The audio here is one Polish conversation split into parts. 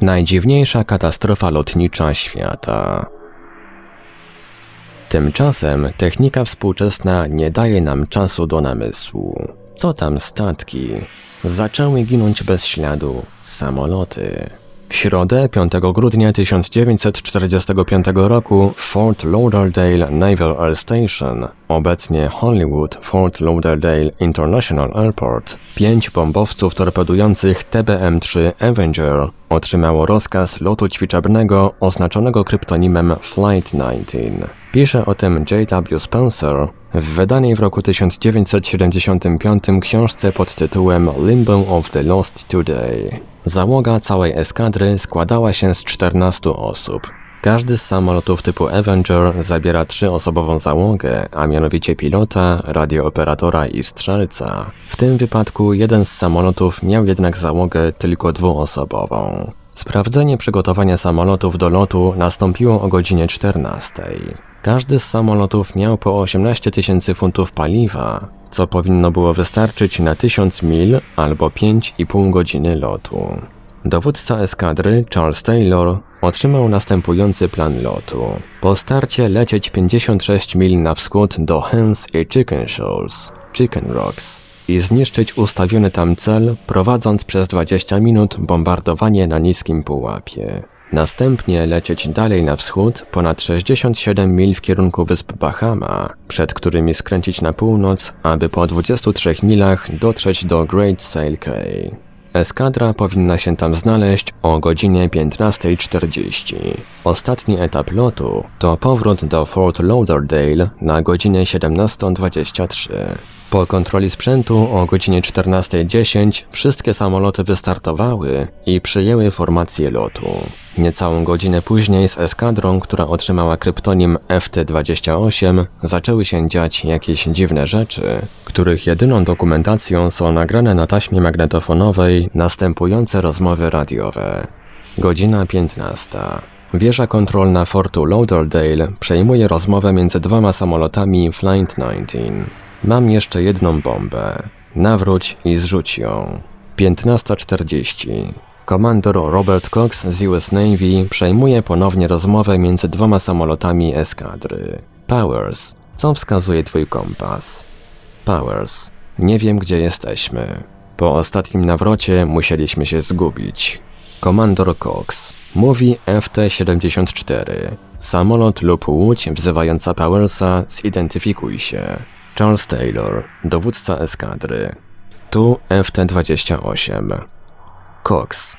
Najdziwniejsza katastrofa lotnicza świata. Tymczasem technika współczesna nie daje nam czasu do namysłu. Co tam statki? Zaczęły ginąć bez śladu samoloty. W środę 5 grudnia 1945 roku Fort Lauderdale Naval Air Station, obecnie Hollywood Fort Lauderdale International Airport, pięć bombowców torpedujących TBM-3 Avenger otrzymało rozkaz lotu ćwiczebnego oznaczonego kryptonimem Flight 19. Pisze o tym J.W. Spencer w wydanej w roku 1975 książce pod tytułem Limbo of the Lost Today. Załoga całej eskadry składała się z 14 osób. Każdy z samolotów typu Avenger zabiera trzyosobową załogę, a mianowicie pilota, radiooperatora i strzelca. W tym wypadku jeden z samolotów miał jednak załogę tylko dwuosobową. Sprawdzenie przygotowania samolotów do lotu nastąpiło o godzinie 14. Każdy z samolotów miał po 18 tysięcy funtów paliwa, co powinno było wystarczyć na 1000 mil albo 5,5 godziny lotu. Dowódca eskadry, Charles Taylor, otrzymał następujący plan lotu. Po starcie lecieć 56 mil na wschód do Hens i Chicken Shoals, Chicken Rocks, i zniszczyć ustawiony tam cel, prowadząc przez 20 minut bombardowanie na niskim pułapie. Następnie lecieć dalej na wschód, ponad 67 mil w kierunku wysp Bahama, przed którymi skręcić na północ, aby po 23 milach dotrzeć do Great Sail Cay. Eskadra powinna się tam znaleźć o godzinie 15.40. Ostatni etap lotu to powrót do Fort Lauderdale na godzinę 17.23. Po kontroli sprzętu o godzinie 14.10 wszystkie samoloty wystartowały i przyjęły formację lotu. Niecałą godzinę później z eskadrą, która otrzymała kryptonim FT-28, zaczęły się dziać jakieś dziwne rzeczy, których jedyną dokumentacją są nagrane na taśmie magnetofonowej następujące rozmowy radiowe. Godzina 15. Wieża kontrolna fortu Lauderdale przejmuje rozmowę między dwoma samolotami Flight 19. Mam jeszcze jedną bombę. Nawróć i zrzuć ją. 15.40. Komandor Robert Cox z US Navy przejmuje ponownie rozmowę między dwoma samolotami eskadry. Powers, co wskazuje twój kompas? Powers, nie wiem gdzie jesteśmy. Po ostatnim nawrocie musieliśmy się zgubić. Komandor Cox mówi FT-74. Samolot lub łódź wzywająca Powersa, zidentyfikuj się. Charles Taylor, dowódca eskadry. Tu FT-28. Cox.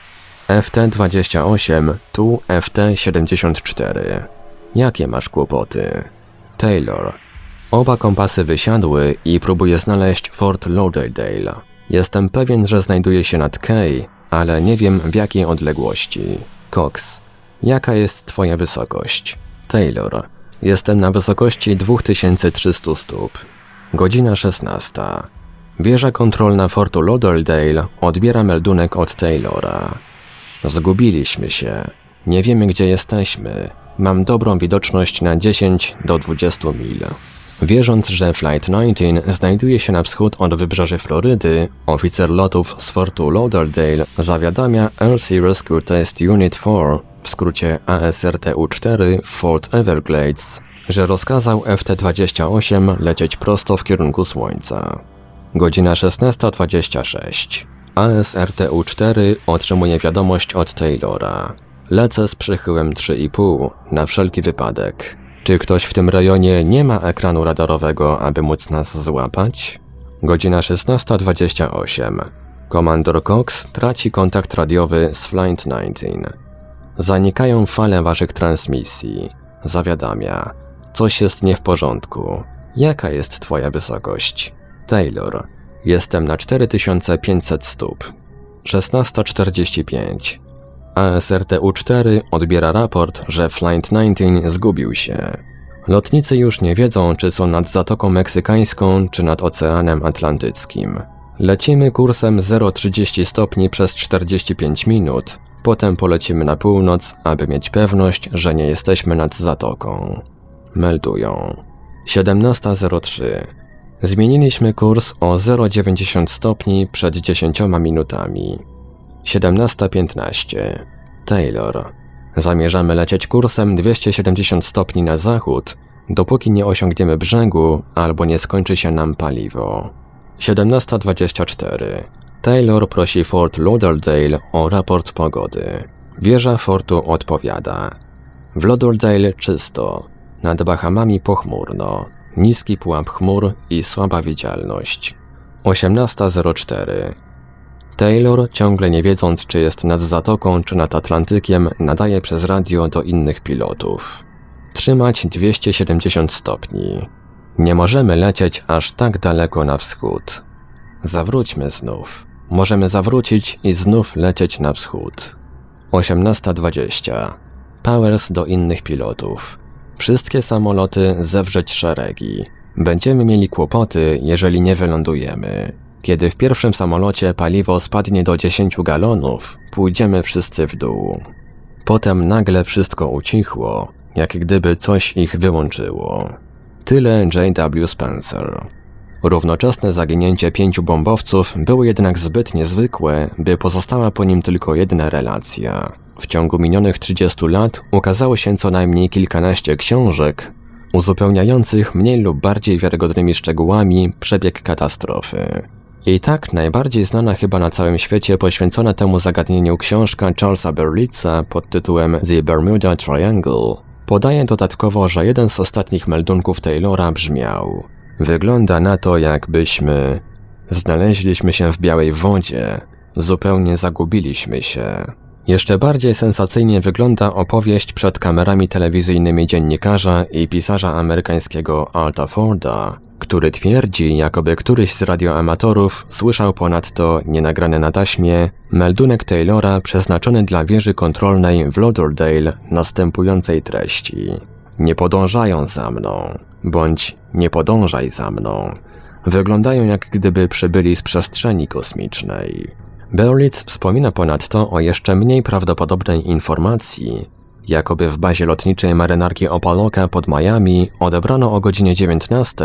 FT-28, tu FT-74. Jakie masz kłopoty? Taylor. Oba kompasy wysiadły i próbuję znaleźć Fort Lauderdale. Jestem pewien, że znajduje się nad Key, ale nie wiem w jakiej odległości. Cox. Jaka jest twoja wysokość? Taylor. Jestem na wysokości 2300 stóp. Godzina 16. Wieża kontrolna Fortu Lauderdale odbiera meldunek od Taylora. Zgubiliśmy się. Nie wiemy gdzie jesteśmy. Mam dobrą widoczność na 10 do 20 mil. Wierząc, że Flight 19 znajduje się na wschód od wybrzeży Florydy, oficer lotów z Fortu Lauderdale zawiadamia RC Rescue Test Unit 4, w skrócie ASRTU-4 Fort Everglades, że rozkazał FT-28 lecieć prosto w kierunku Słońca. Godzina 16.26. ASRTU-4 otrzymuje wiadomość od Taylora. Lecę z przychyłem 3,5, na wszelki wypadek. Czy ktoś w tym rejonie nie ma ekranu radarowego, aby móc nas złapać? Godzina 16.28. Komandor Cox traci kontakt radiowy z Flight 19. Zanikają fale waszych transmisji. Zawiadamia. Coś jest nie w porządku. Jaka jest twoja wysokość? Taylor. Jestem na 4500 stóp. 16.45. ASRTU-4 odbiera raport, że Flight 19 zgubił się. Lotnicy już nie wiedzą, czy są nad Zatoką Meksykańską, czy nad Oceanem Atlantyckim. Lecimy kursem 0,30 stopni przez 45 minut, potem polecimy na północ, aby mieć pewność, że nie jesteśmy nad Zatoką. Meldują. 17.03. Zmieniliśmy kurs o 0,90 stopni przed 10 minutami. 17.15. Taylor. Zamierzamy lecieć kursem 270 stopni na zachód, dopóki nie osiągniemy brzegu albo nie skończy się nam paliwo. 17.24. Taylor prosi Fort Lauderdale o raport pogody. Wieża fortu odpowiada. W Lauderdale czysto, nad Bahamami pochmurno, niski pułap chmur i słaba widzialność. 18.04. Taylor, ciągle nie wiedząc czy jest nad Zatoką czy nad Atlantykiem, nadaje przez radio do innych pilotów. Trzymać 270 stopni. Nie możemy lecieć aż tak daleko na wschód. Zawróćmy znów. Możemy zawrócić i znów lecieć na wschód. 18.20. Powers do innych pilotów. Wszystkie samoloty zewrzeć szeregi. Będziemy mieli kłopoty, jeżeli nie wylądujemy. Kiedy w pierwszym samolocie paliwo spadnie do 10 galonów, pójdziemy wszyscy w dół. Potem nagle wszystko ucichło, jak gdyby coś ich wyłączyło. Tyle J.W. Spencer. Równoczesne zaginięcie pięciu bombowców było jednak zbyt niezwykłe, by pozostała po nim tylko jedna relacja. W ciągu minionych 30 lat ukazało się co najmniej kilkanaście książek, uzupełniających mniej lub bardziej wiarygodnymi szczegółami przebieg katastrofy. I tak najbardziej znana chyba na całym świecie poświęcona temu zagadnieniu książka Charlesa Berlitza pod tytułem The Bermuda Triangle podaje dodatkowo, że jeden z ostatnich meldunków Taylora brzmiał Wygląda na to, jakbyśmy znaleźliśmy się w białej wodzie, zupełnie zagubiliśmy się. Jeszcze bardziej sensacyjnie wygląda opowieść przed kamerami telewizyjnymi dziennikarza i pisarza amerykańskiego Alta Forda, który twierdzi, jakoby któryś z radioamatorów słyszał ponadto, nienagrany na taśmie, meldunek Taylora przeznaczony dla wieży kontrolnej w Lauderdale następującej treści. Nie podążają za mną, bądź nie podążaj za mną. Wyglądają jak gdyby przybyli z przestrzeni kosmicznej. Berlitz wspomina ponadto o jeszcze mniej prawdopodobnej informacji, jakoby w bazie lotniczej marynarki Opaloka pod Miami odebrano o godzinie 19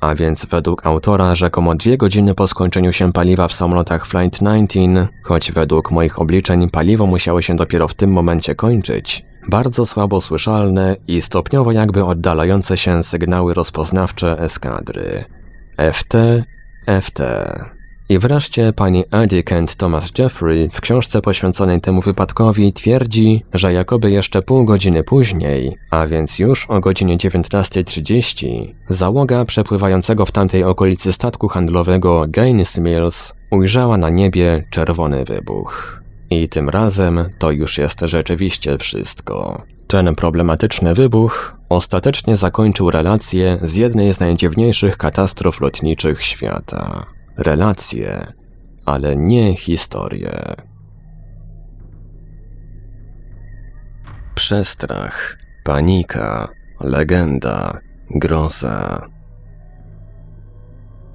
a więc według autora rzekomo dwie godziny po skończeniu się paliwa w samolotach Flight 19, choć według moich obliczeń paliwo musiało się dopiero w tym momencie kończyć, bardzo słabo słyszalne i stopniowo jakby oddalające się sygnały rozpoznawcze eskadry. FT, FT. I wreszcie pani Eddie Kent Thomas Jeffrey w książce poświęconej temu wypadkowi twierdzi, że jakoby jeszcze pół godziny później, a więc już o godzinie 19.30, załoga przepływającego w tamtej okolicy statku handlowego Gaines Mills ujrzała na niebie czerwony wybuch. I tym razem to już jest rzeczywiście wszystko. Ten problematyczny wybuch ostatecznie zakończył relację z jednej z najdziwniejszych katastrof lotniczych świata relacje, ale nie historie. Przestrach, panika, legenda, groza.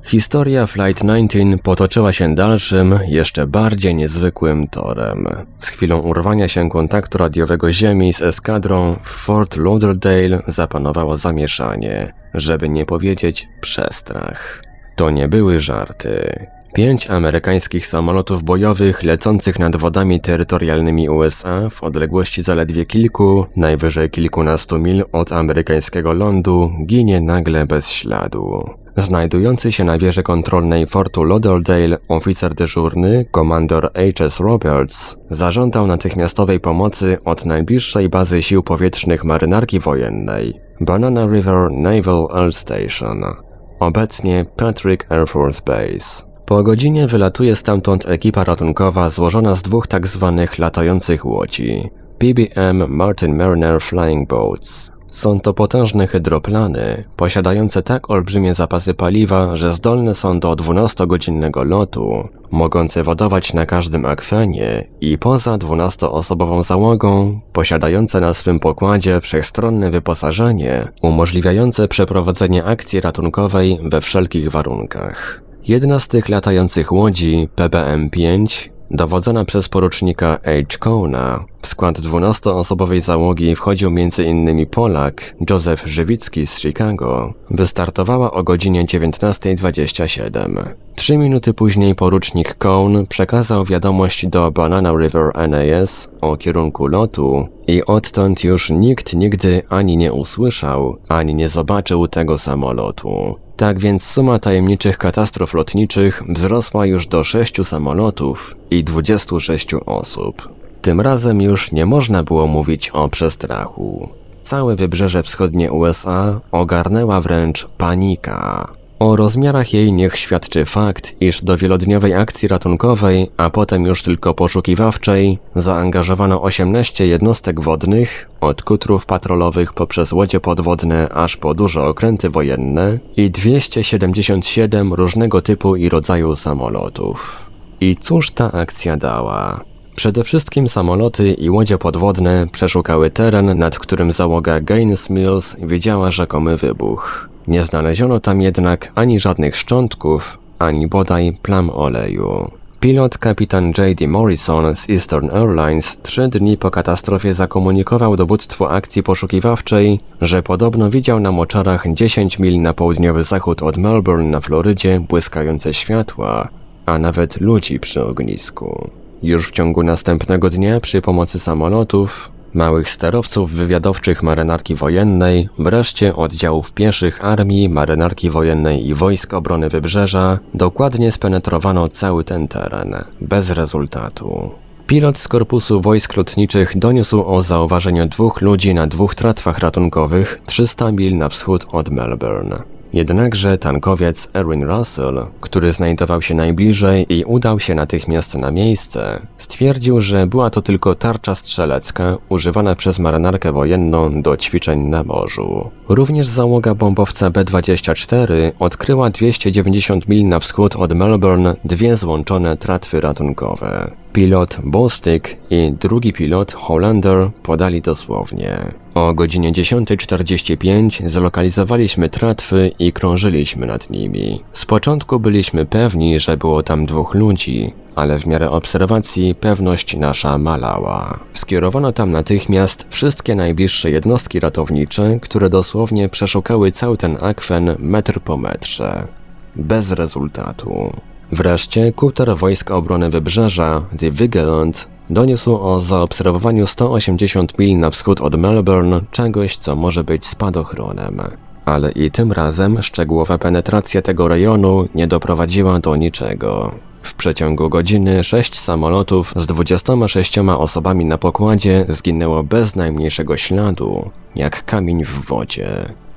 Historia Flight 19 potoczyła się dalszym, jeszcze bardziej niezwykłym torem. Z chwilą urwania się kontaktu radiowego Ziemi z eskadrą w Fort Lauderdale zapanowało zamieszanie, żeby nie powiedzieć przestrach. To nie były żarty. Pięć amerykańskich samolotów bojowych lecących nad wodami terytorialnymi USA w odległości zaledwie kilku, najwyżej kilkunastu mil od amerykańskiego lądu ginie nagle bez śladu. Znajdujący się na wieży kontrolnej Fortu Lauderdale oficer dyżurny, komandor H.S. Roberts, zażądał natychmiastowej pomocy od najbliższej bazy sił powietrznych marynarki wojennej, Banana River Naval Air Station obecnie Patrick Air Force Base. Po godzinie wylatuje stamtąd ekipa ratunkowa złożona z dwóch tak zwanych latających łodzi. BBM Martin Mariner Flying Boats. Są to potężne hydroplany, posiadające tak olbrzymie zapasy paliwa, że zdolne są do 12-godzinnego lotu, mogące wodować na każdym akwenie i poza 12-osobową załogą, posiadające na swym pokładzie wszechstronne wyposażenie, umożliwiające przeprowadzenie akcji ratunkowej we wszelkich warunkach. Jedna z tych latających łodzi, PBM-5, dowodzona przez porucznika H. Kona, w skład 12-osobowej załogi wchodził m.in. Polak Józef Żywicki z Chicago, wystartowała o godzinie 19.27. Trzy minuty później porucznik Cohn przekazał wiadomość do Banana River NAS o kierunku lotu i odtąd już nikt nigdy ani nie usłyszał, ani nie zobaczył tego samolotu. Tak więc suma tajemniczych katastrof lotniczych wzrosła już do sześciu samolotów i 26 osób. Tym razem już nie można było mówić o przestrachu. Całe wybrzeże wschodnie USA ogarnęła wręcz panika. O rozmiarach jej niech świadczy fakt, iż do wielodniowej akcji ratunkowej, a potem już tylko poszukiwawczej, zaangażowano 18 jednostek wodnych, od kutrów patrolowych poprzez łodzie podwodne aż po duże okręty wojenne i 277 różnego typu i rodzaju samolotów. I cóż ta akcja dała? Przede wszystkim samoloty i łodzie podwodne przeszukały teren, nad którym załoga Gaines Mills widziała rzekomy wybuch. Nie znaleziono tam jednak ani żadnych szczątków, ani bodaj plam oleju. Pilot kapitan J.D. Morrison z Eastern Airlines trzy dni po katastrofie zakomunikował dowództwu akcji poszukiwawczej, że podobno widział na moczarach 10 mil na południowy zachód od Melbourne na Florydzie błyskające światła, a nawet ludzi przy ognisku. Już w ciągu następnego dnia przy pomocy samolotów, małych sterowców wywiadowczych marynarki wojennej, wreszcie oddziałów pieszych armii, marynarki wojennej i wojsk obrony wybrzeża, dokładnie spenetrowano cały ten teren, bez rezultatu. Pilot z Korpusu Wojsk Lotniczych doniósł o zauważeniu dwóch ludzi na dwóch tratwach ratunkowych 300 mil na wschód od Melbourne. Jednakże tankowiec Erwin Russell, który znajdował się najbliżej i udał się natychmiast na miejsce, stwierdził, że była to tylko tarcza strzelecka używana przez marynarkę wojenną do ćwiczeń na morzu. Również załoga bombowca B-24 odkryła 290 mil na wschód od Melbourne dwie złączone tratwy ratunkowe. Pilot Bostick i drugi pilot Hollander podali dosłownie. O godzinie 10.45 zlokalizowaliśmy tratwy i krążyliśmy nad nimi. Z początku byliśmy pewni, że było tam dwóch ludzi, ale w miarę obserwacji pewność nasza malała. Skierowano tam natychmiast wszystkie najbliższe jednostki ratownicze, które dosłownie przeszukały cały ten akwen metr po metrze. Bez rezultatu. Wreszcie kuter Wojsk Obrony Wybrzeża, The Vigilant, doniósł o zaobserwowaniu 180 mil na wschód od Melbourne czegoś, co może być spadochronem. Ale i tym razem szczegółowa penetracja tego rejonu nie doprowadziła do niczego. W przeciągu godziny sześć samolotów z 26 osobami na pokładzie zginęło bez najmniejszego śladu, jak kamień w wodzie.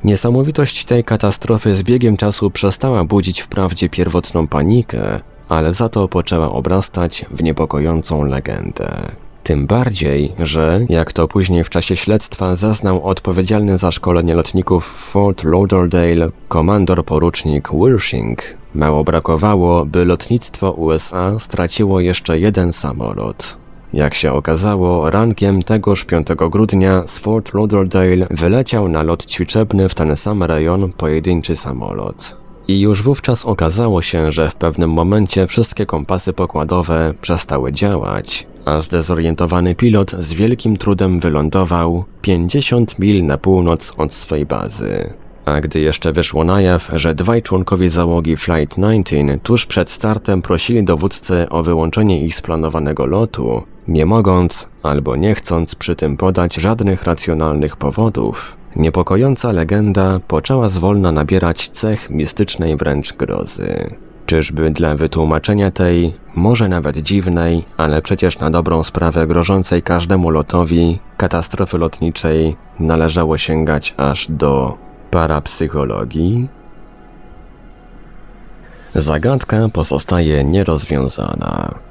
Niesamowitość tej katastrofy z biegiem czasu przestała budzić wprawdzie pierwotną panikę, ale za to poczęła obrastać w niepokojącą legendę. Tym bardziej, że, jak to później w czasie śledztwa zeznał odpowiedzialny za szkolenie lotników w Fort Lauderdale komandor porucznik Wirshing, mało brakowało, by lotnictwo USA straciło jeszcze jeden samolot. Jak się okazało, rankiem tegoż 5 grudnia z Fort Lauderdale wyleciał na lot ćwiczebny w ten sam rejon pojedynczy samolot. I już wówczas okazało się, że w pewnym momencie wszystkie kompasy pokładowe przestały działać, a zdezorientowany pilot z wielkim trudem wylądował 50 mil na północ od swej bazy. A gdy jeszcze wyszło na jaw, że dwaj członkowie załogi Flight 19 tuż przed startem prosili dowódcę o wyłączenie ich z planowanego lotu, nie mogąc albo nie chcąc przy tym podać żadnych racjonalnych powodów, niepokojąca legenda poczęła zwolna nabierać cech mistycznej wręcz grozy. Czyżby dla wytłumaczenia tej, może nawet dziwnej, ale przecież na dobrą sprawę grożącej każdemu lotowi, katastrofy lotniczej należało sięgać aż do parapsychologii? zagadka pozostaje nierozwiązana.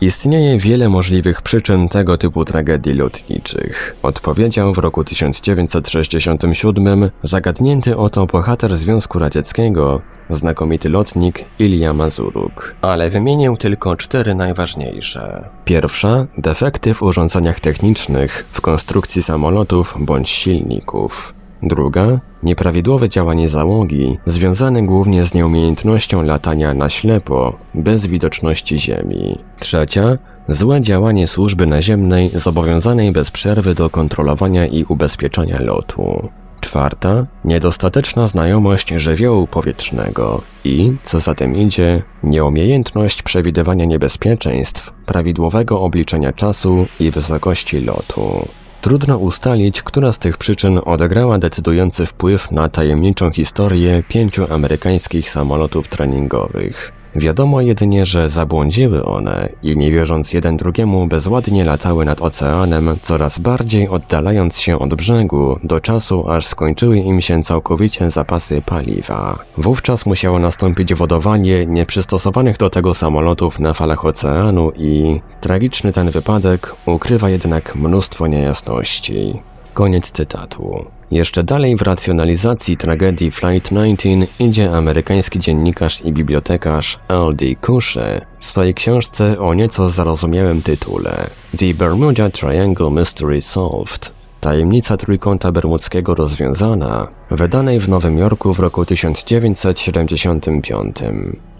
Istnieje wiele możliwych przyczyn tego typu tragedii lotniczych. Odpowiedział w roku 1967 zagadnięty oto bohater Związku Radzieckiego, znakomity lotnik Ilja Mazuruk, ale wymienił tylko cztery najważniejsze. Pierwsza defekty w urządzeniach technicznych, w konstrukcji samolotów bądź silników. Druga nieprawidłowe działanie załogi, związane głównie z nieumiejętnością latania na ślepo, bez widoczności Ziemi. Trzecia złe działanie służby naziemnej zobowiązanej bez przerwy do kontrolowania i ubezpieczania lotu. Czwarta, niedostateczna znajomość żywiołu powietrznego i, co za tym idzie, nieumiejętność przewidywania niebezpieczeństw, prawidłowego obliczenia czasu i wysokości lotu. Trudno ustalić, która z tych przyczyn odegrała decydujący wpływ na tajemniczą historię pięciu amerykańskich samolotów treningowych. Wiadomo jedynie, że zabłądziły one i nie wierząc jeden drugiemu bezładnie latały nad oceanem, coraz bardziej oddalając się od brzegu do czasu, aż skończyły im się całkowicie zapasy paliwa. Wówczas musiało nastąpić wodowanie nieprzystosowanych do tego samolotów na falach oceanu i tragiczny ten wypadek ukrywa jednak mnóstwo niejasności. Koniec cytatu. Jeszcze dalej w racjonalizacji tragedii Flight 19 idzie amerykański dziennikarz i bibliotekarz L.D. Kushe w swojej książce o nieco zarozumiałym tytule The Bermuda Triangle Mystery Solved. Tajemnica Trójkąta Bermudzkiego rozwiązana, wydanej w Nowym Jorku w roku 1975.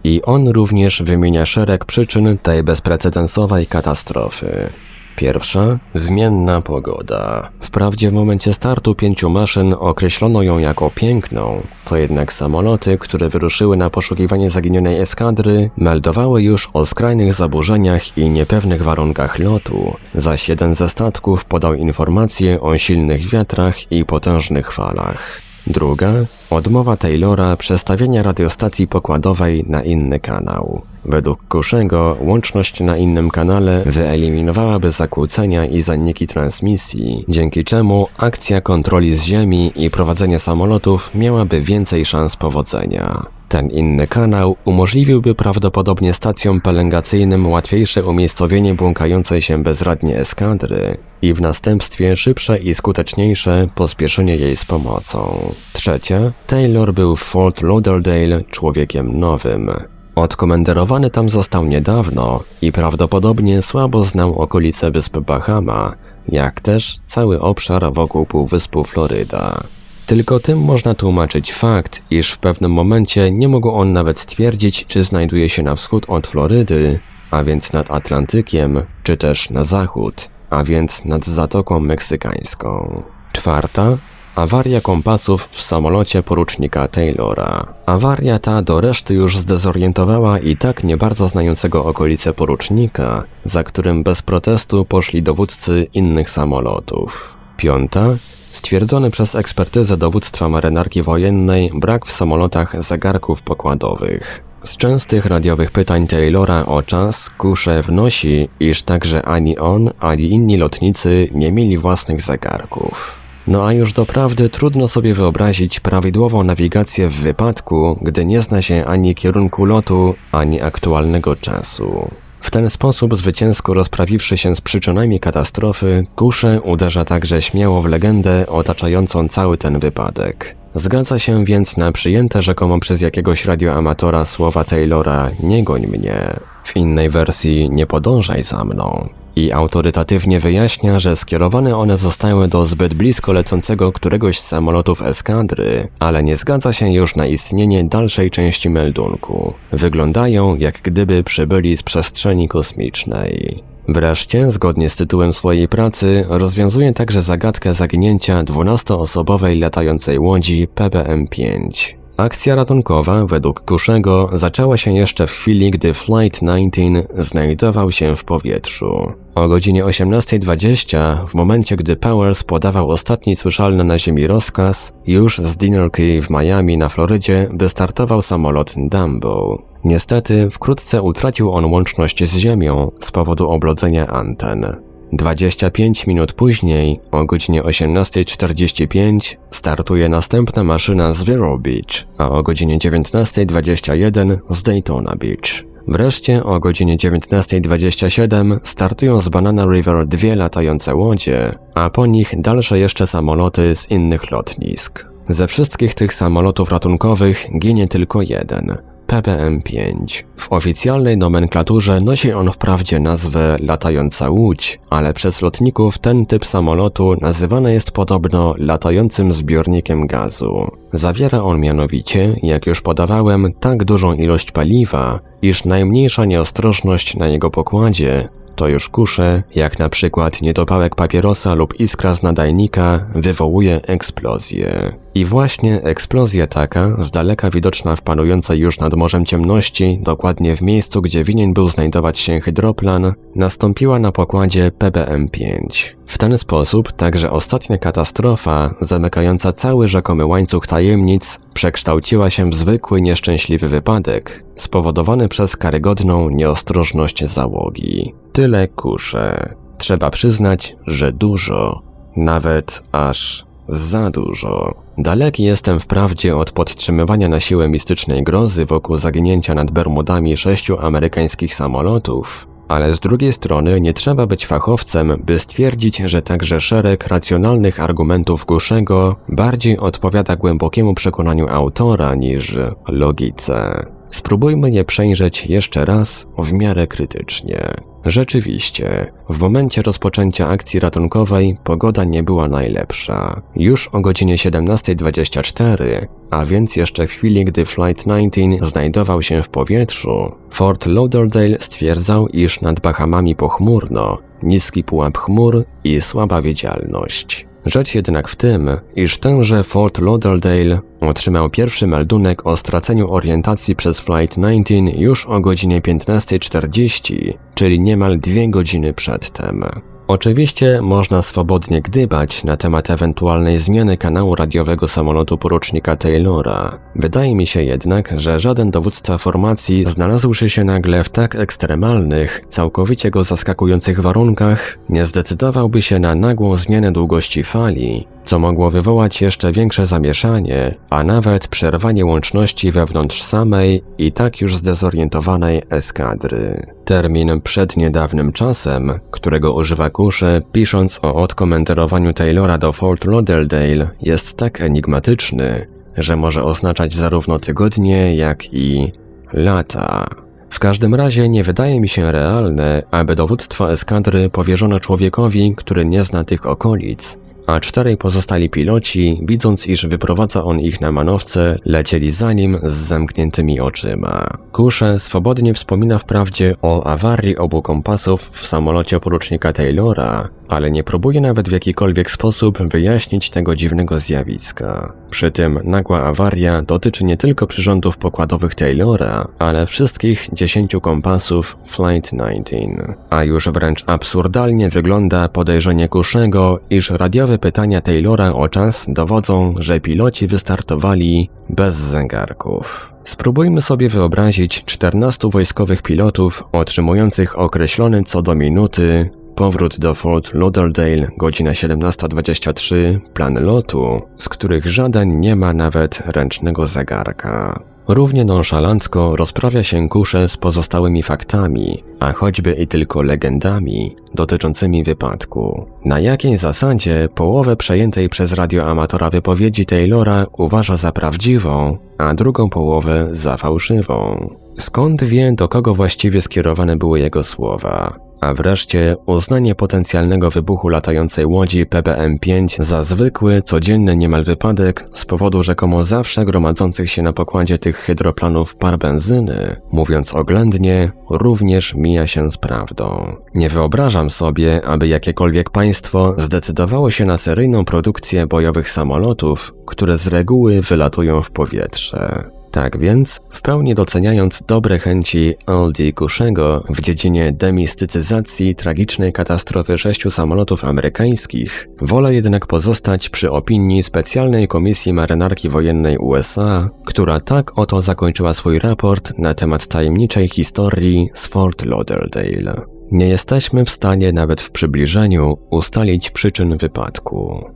I on również wymienia szereg przyczyn tej bezprecedensowej katastrofy. Pierwsza zmienna pogoda. Wprawdzie w momencie startu pięciu maszyn określono ją jako piękną, to jednak samoloty, które wyruszyły na poszukiwanie zaginionej eskadry, meldowały już o skrajnych zaburzeniach i niepewnych warunkach lotu, zaś jeden ze statków podał informacje o silnych wiatrach i potężnych falach. Druga odmowa Taylora przestawienia radiostacji pokładowej na inny kanał. Według Kuszego łączność na innym kanale wyeliminowałaby zakłócenia i zaniki transmisji, dzięki czemu akcja kontroli z Ziemi i prowadzenie samolotów miałaby więcej szans powodzenia. Ten inny kanał umożliwiłby prawdopodobnie stacjom pelengacyjnym łatwiejsze umiejscowienie błąkającej się bezradnie eskadry i w następstwie szybsze i skuteczniejsze pospieszenie jej z pomocą. Trzecia, Taylor był w Fort Lauderdale człowiekiem nowym. Odkomenderowany tam został niedawno i prawdopodobnie słabo znał okolice wysp Bahama, jak też cały obszar wokół półwyspu Floryda. Tylko tym można tłumaczyć fakt, iż w pewnym momencie nie mógł on nawet stwierdzić, czy znajduje się na wschód od Florydy, a więc nad Atlantykiem, czy też na zachód, a więc nad Zatoką Meksykańską. Czwarta, Awaria kompasów w samolocie porucznika Taylora. Awaria ta do reszty już zdezorientowała i tak nie bardzo znającego okolice porucznika, za którym bez protestu poszli dowódcy innych samolotów. Piąta, stwierdzony przez ekspertyzę dowództwa marynarki wojennej brak w samolotach zegarków pokładowych. Z częstych radiowych pytań Taylora o czas Kusze wnosi, iż także ani on, ani inni lotnicy nie mieli własnych zegarków. No a już doprawdy trudno sobie wyobrazić prawidłową nawigację w wypadku, gdy nie zna się ani kierunku lotu, ani aktualnego czasu. W ten sposób, zwycięsko rozprawiwszy się z przyczynami katastrofy, Kusze uderza także śmiało w legendę otaczającą cały ten wypadek. Zgadza się więc na przyjęte rzekomo przez jakiegoś radioamatora słowa Taylora nie goń mnie. W innej wersji nie podążaj za mną i autorytatywnie wyjaśnia, że skierowane one zostały do zbyt blisko lecącego któregoś z samolotów eskadry, ale nie zgadza się już na istnienie dalszej części meldunku. Wyglądają jak gdyby przybyli z przestrzeni kosmicznej. Wreszcie, zgodnie z tytułem swojej pracy, rozwiązuje także zagadkę zaginięcia 12-osobowej latającej łodzi PBM-5. Akcja ratunkowa, według Kuszego, zaczęła się jeszcze w chwili, gdy Flight 19 znajdował się w powietrzu. O godzinie 18.20, w momencie gdy Powers podawał ostatni słyszalny na ziemi rozkaz, już z Dinner Key w Miami na Florydzie wystartował samolot Dumbo. Niestety, wkrótce utracił on łączność z ziemią z powodu oblodzenia anten. 25 minut później, o godzinie 18.45, startuje następna maszyna z Vero Beach, a o godzinie 19.21 z Daytona Beach. Wreszcie o godzinie 19.27 startują z Banana River dwie latające łodzie, a po nich dalsze jeszcze samoloty z innych lotnisk. Ze wszystkich tych samolotów ratunkowych ginie tylko jeden. PBM-5. W oficjalnej nomenklaturze nosi on wprawdzie nazwę latająca łódź, ale przez lotników ten typ samolotu nazywany jest podobno latającym zbiornikiem gazu. Zawiera on mianowicie, jak już podawałem, tak dużą ilość paliwa, iż najmniejsza nieostrożność na jego pokładzie to już kusze, jak na przykład niedopałek papierosa lub iskra z nadajnika, wywołuje eksplozję. I właśnie eksplozja taka, z daleka widoczna w panującej już nad morzem ciemności, dokładnie w miejscu, gdzie winien był znajdować się hydroplan, nastąpiła na pokładzie PBM-5. W ten sposób także ostatnia katastrofa, zamykająca cały rzekomy łańcuch tajemnic, przekształciła się w zwykły nieszczęśliwy wypadek, spowodowany przez karygodną nieostrożność załogi. Tyle kusze. Trzeba przyznać, że dużo, nawet aż za dużo. Daleki jestem wprawdzie od podtrzymywania na siłę mistycznej grozy wokół zaginięcia nad Bermudami sześciu amerykańskich samolotów, ale z drugiej strony nie trzeba być fachowcem, by stwierdzić, że także szereg racjonalnych argumentów Guszego bardziej odpowiada głębokiemu przekonaniu autora niż logice. Spróbujmy je przejrzeć jeszcze raz w miarę krytycznie. Rzeczywiście, w momencie rozpoczęcia akcji ratunkowej pogoda nie była najlepsza. Już o godzinie 17.24, a więc jeszcze w chwili, gdy Flight 19 znajdował się w powietrzu, Fort Lauderdale stwierdzał, iż nad Bahamami pochmurno, niski pułap chmur i słaba widzialność. Rzecz jednak w tym, iż tenże Fort Lauderdale otrzymał pierwszy meldunek o straceniu orientacji przez Flight 19 już o godzinie 15.40, czyli niemal dwie godziny przedtem. Oczywiście można swobodnie gdybać na temat ewentualnej zmiany kanału radiowego samolotu porucznika Taylora. Wydaje mi się jednak, że żaden dowódca formacji znalazłszy się nagle w tak ekstremalnych, całkowicie go zaskakujących warunkach, nie zdecydowałby się na nagłą zmianę długości fali, co mogło wywołać jeszcze większe zamieszanie, a nawet przerwanie łączności wewnątrz samej i tak już zdezorientowanej eskadry. Termin przed niedawnym czasem, którego używa Kusze, pisząc o odkomenterowaniu Taylora do Fort Lauderdale, jest tak enigmatyczny, że może oznaczać zarówno tygodnie, jak i lata. W każdym razie nie wydaje mi się realne, aby dowództwo eskadry powierzono człowiekowi, który nie zna tych okolic, a czterej pozostali piloci, widząc iż wyprowadza on ich na manowce, lecieli za nim z zamkniętymi oczyma. Kusze swobodnie wspomina wprawdzie o awarii obu kompasów w samolocie porucznika Taylora, ale nie próbuje nawet w jakikolwiek sposób wyjaśnić tego dziwnego zjawiska. Przy tym nagła awaria dotyczy nie tylko przyrządów pokładowych Taylora, ale wszystkich dziesięciu kompasów Flight 19. A już wręcz absurdalnie wygląda podejrzenie Kuszego, iż pytania Taylora o czas dowodzą, że piloci wystartowali bez zegarków. Spróbujmy sobie wyobrazić 14 wojskowych pilotów otrzymujących określony co do minuty Powrót do Fort Lauderdale, godzina 17.23, plan lotu, z których żaden nie ma nawet ręcznego zegarka. Równie nonszalancko rozprawia się kusze z pozostałymi faktami, a choćby i tylko legendami dotyczącymi wypadku. Na jakiej zasadzie połowę przejętej przez radioamatora wypowiedzi Taylora uważa za prawdziwą, a drugą połowę za fałszywą? Skąd wie, do kogo właściwie skierowane były jego słowa? A wreszcie uznanie potencjalnego wybuchu latającej łodzi PBM-5 za zwykły, codzienny niemal wypadek z powodu rzekomo zawsze gromadzących się na pokładzie tych hydroplanów par benzyny, mówiąc oględnie, również mija się z prawdą. Nie wyobrażam sobie, aby jakiekolwiek państwo zdecydowało się na seryjną produkcję bojowych samolotów, które z reguły wylatują w powietrze. Tak więc, w pełni doceniając dobre chęci Aldi Kuszego w dziedzinie demistycyzacji tragicznej katastrofy sześciu samolotów amerykańskich, wolę jednak pozostać przy opinii Specjalnej Komisji Marynarki Wojennej USA, która tak oto zakończyła swój raport na temat tajemniczej historii z Fort Lauderdale. Nie jesteśmy w stanie nawet w przybliżeniu ustalić przyczyn wypadku.